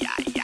yeah, yeah.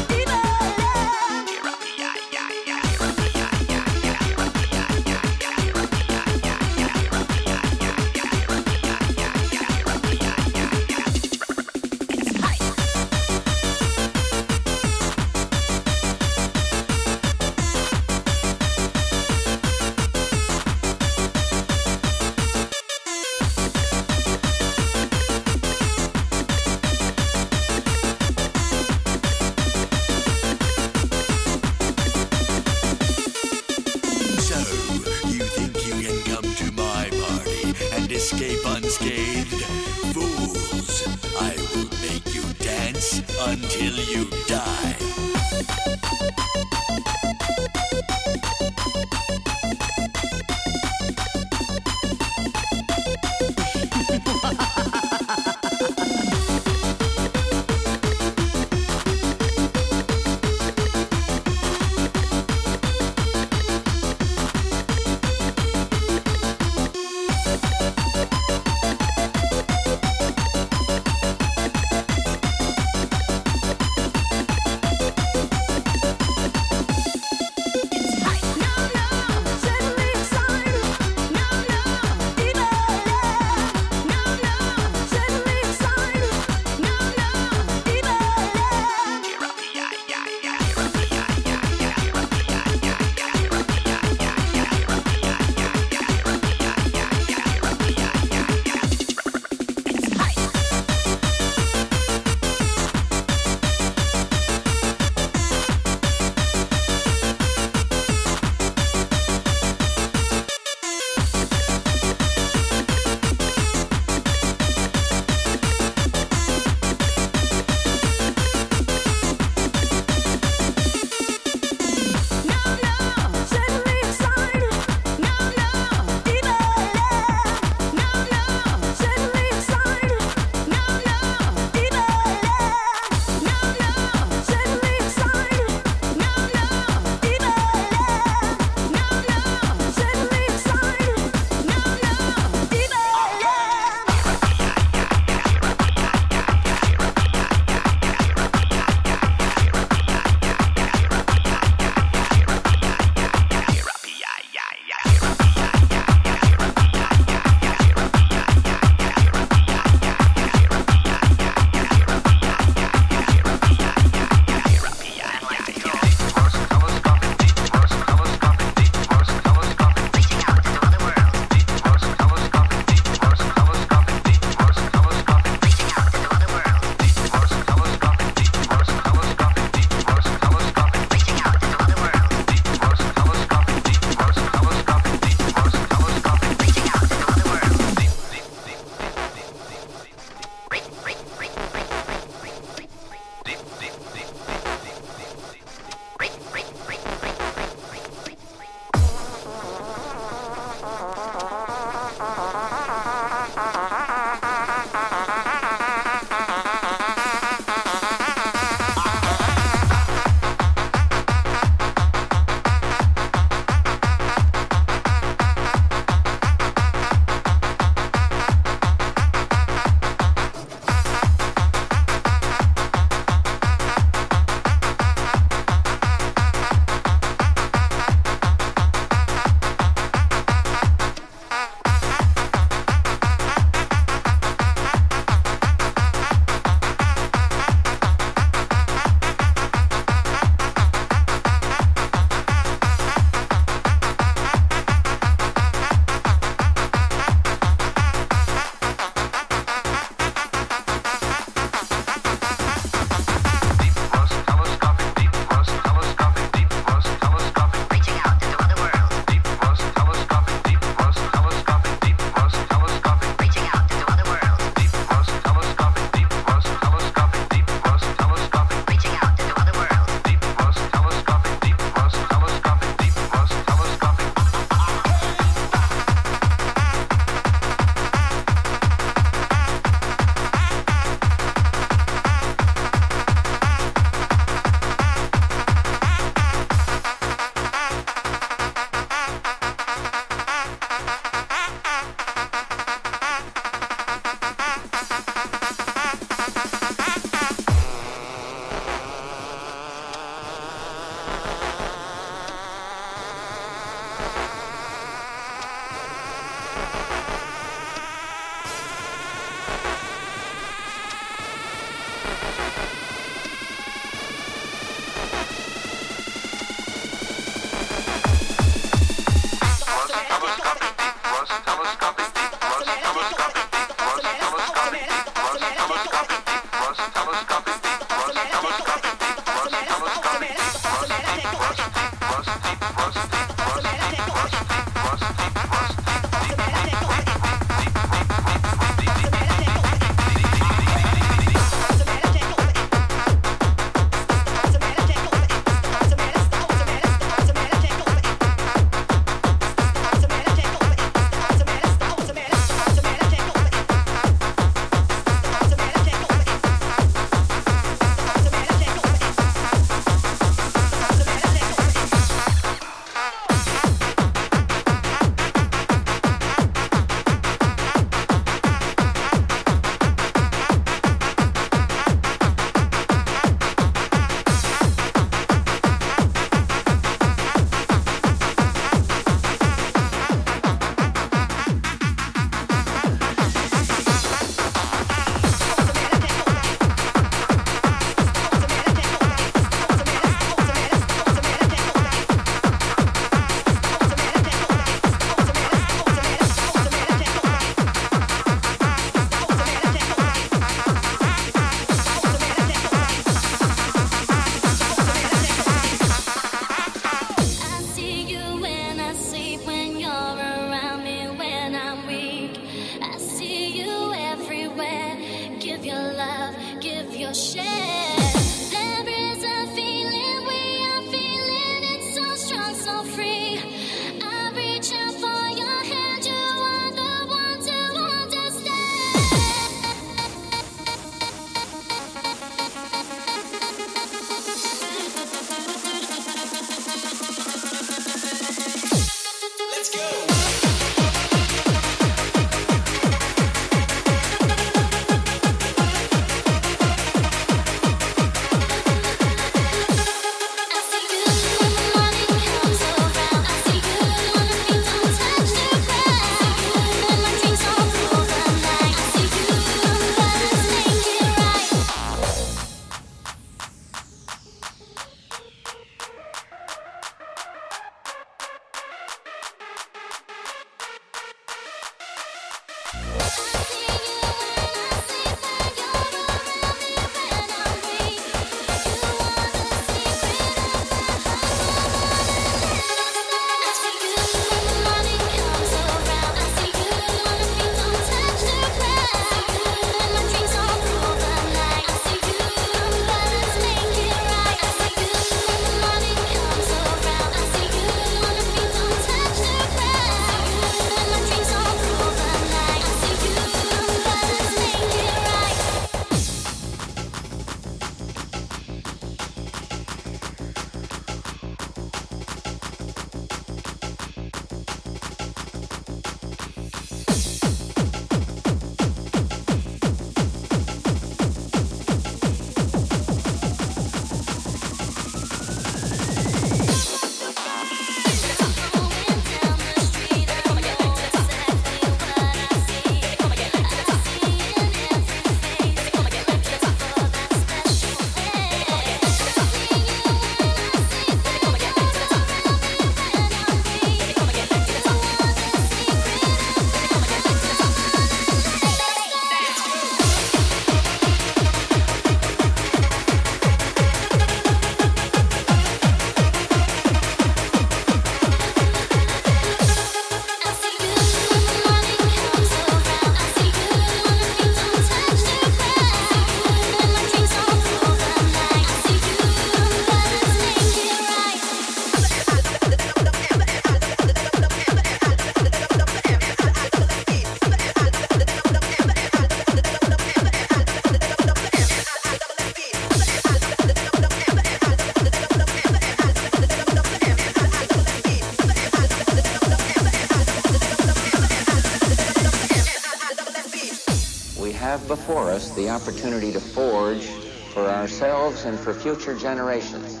The opportunity to forge for ourselves and for future generations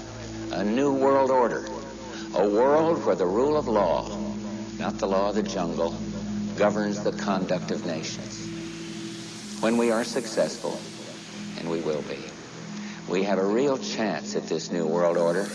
a new world order. A world where the rule of law, not the law of the jungle, governs the conduct of nations. When we are successful, and we will be, we have a real chance at this new world order.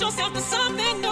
yourself to something new.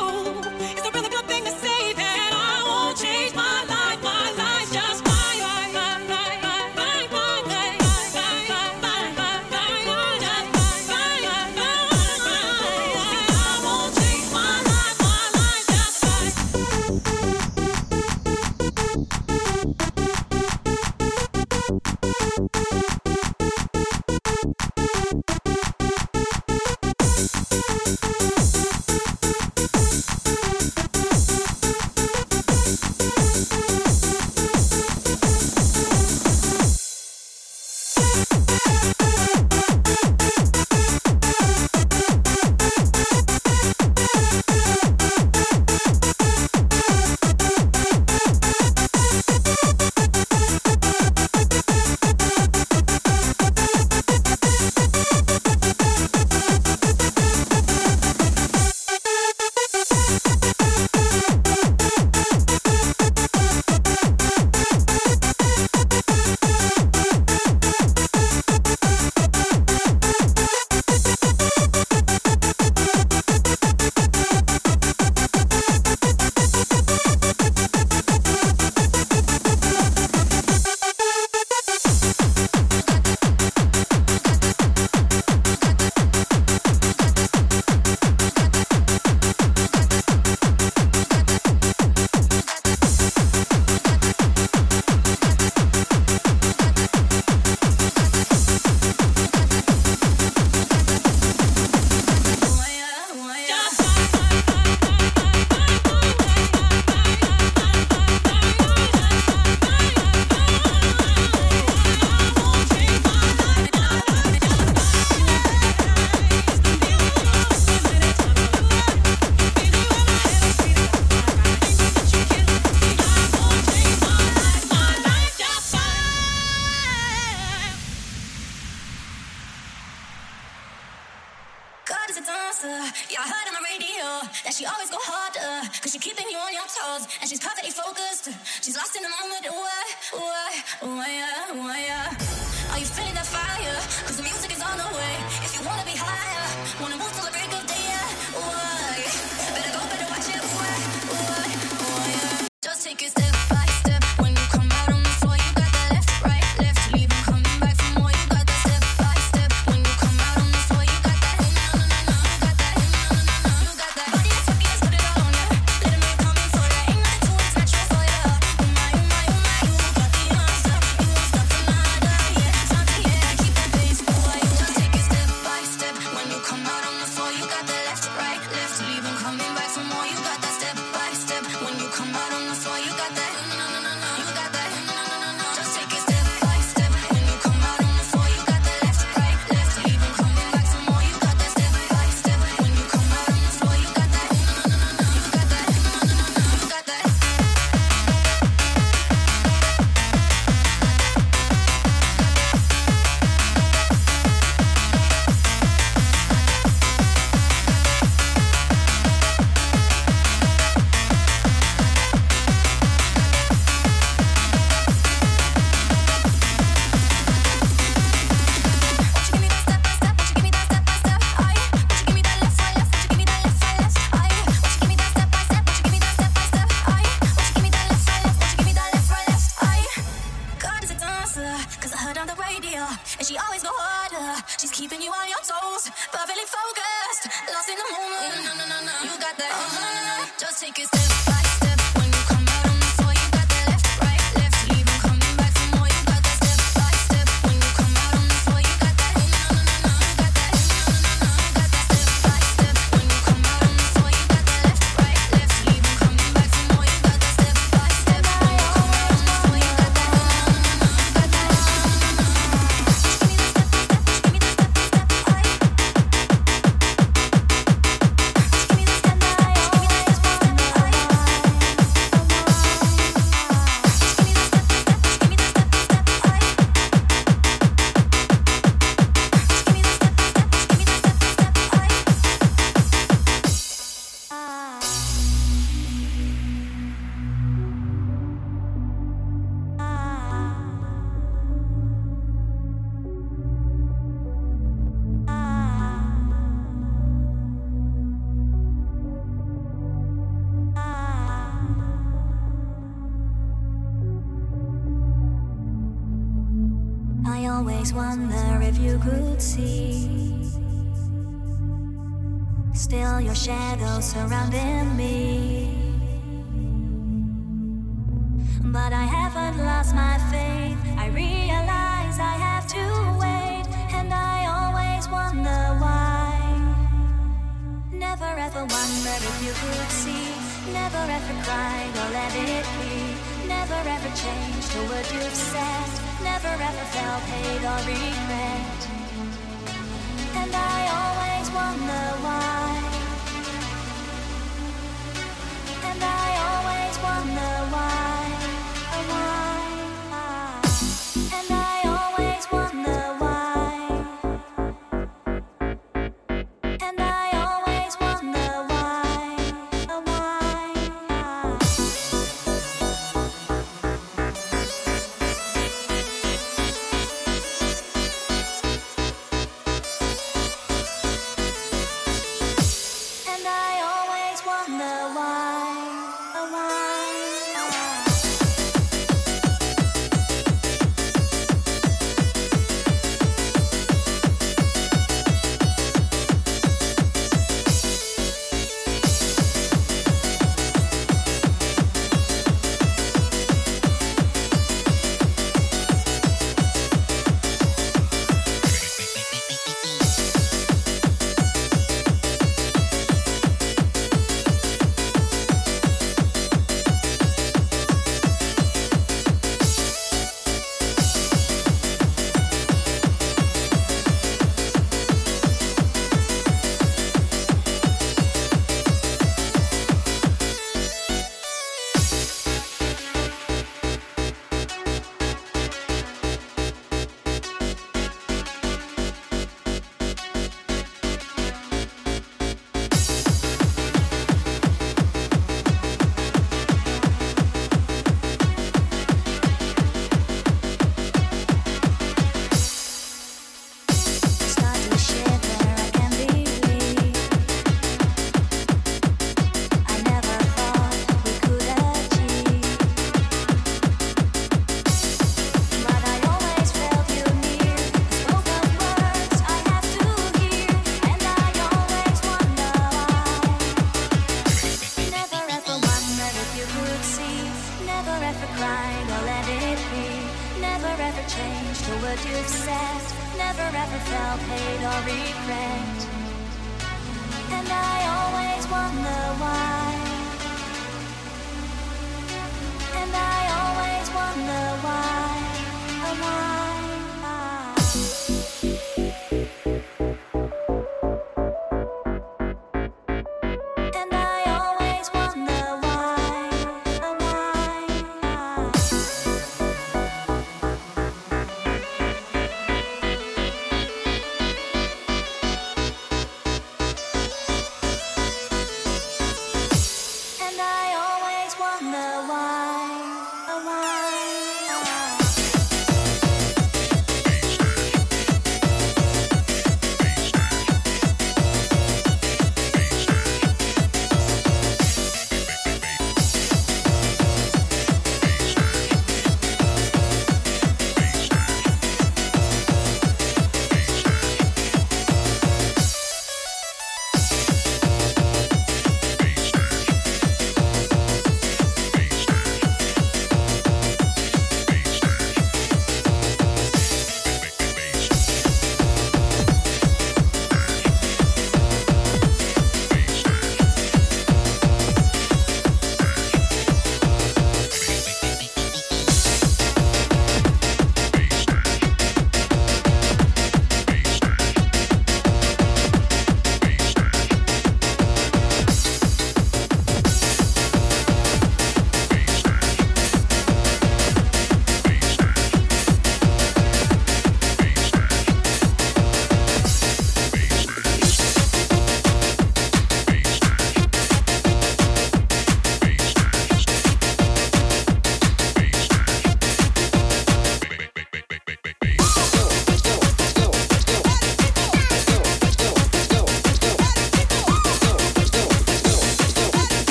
Surrounding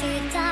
to die.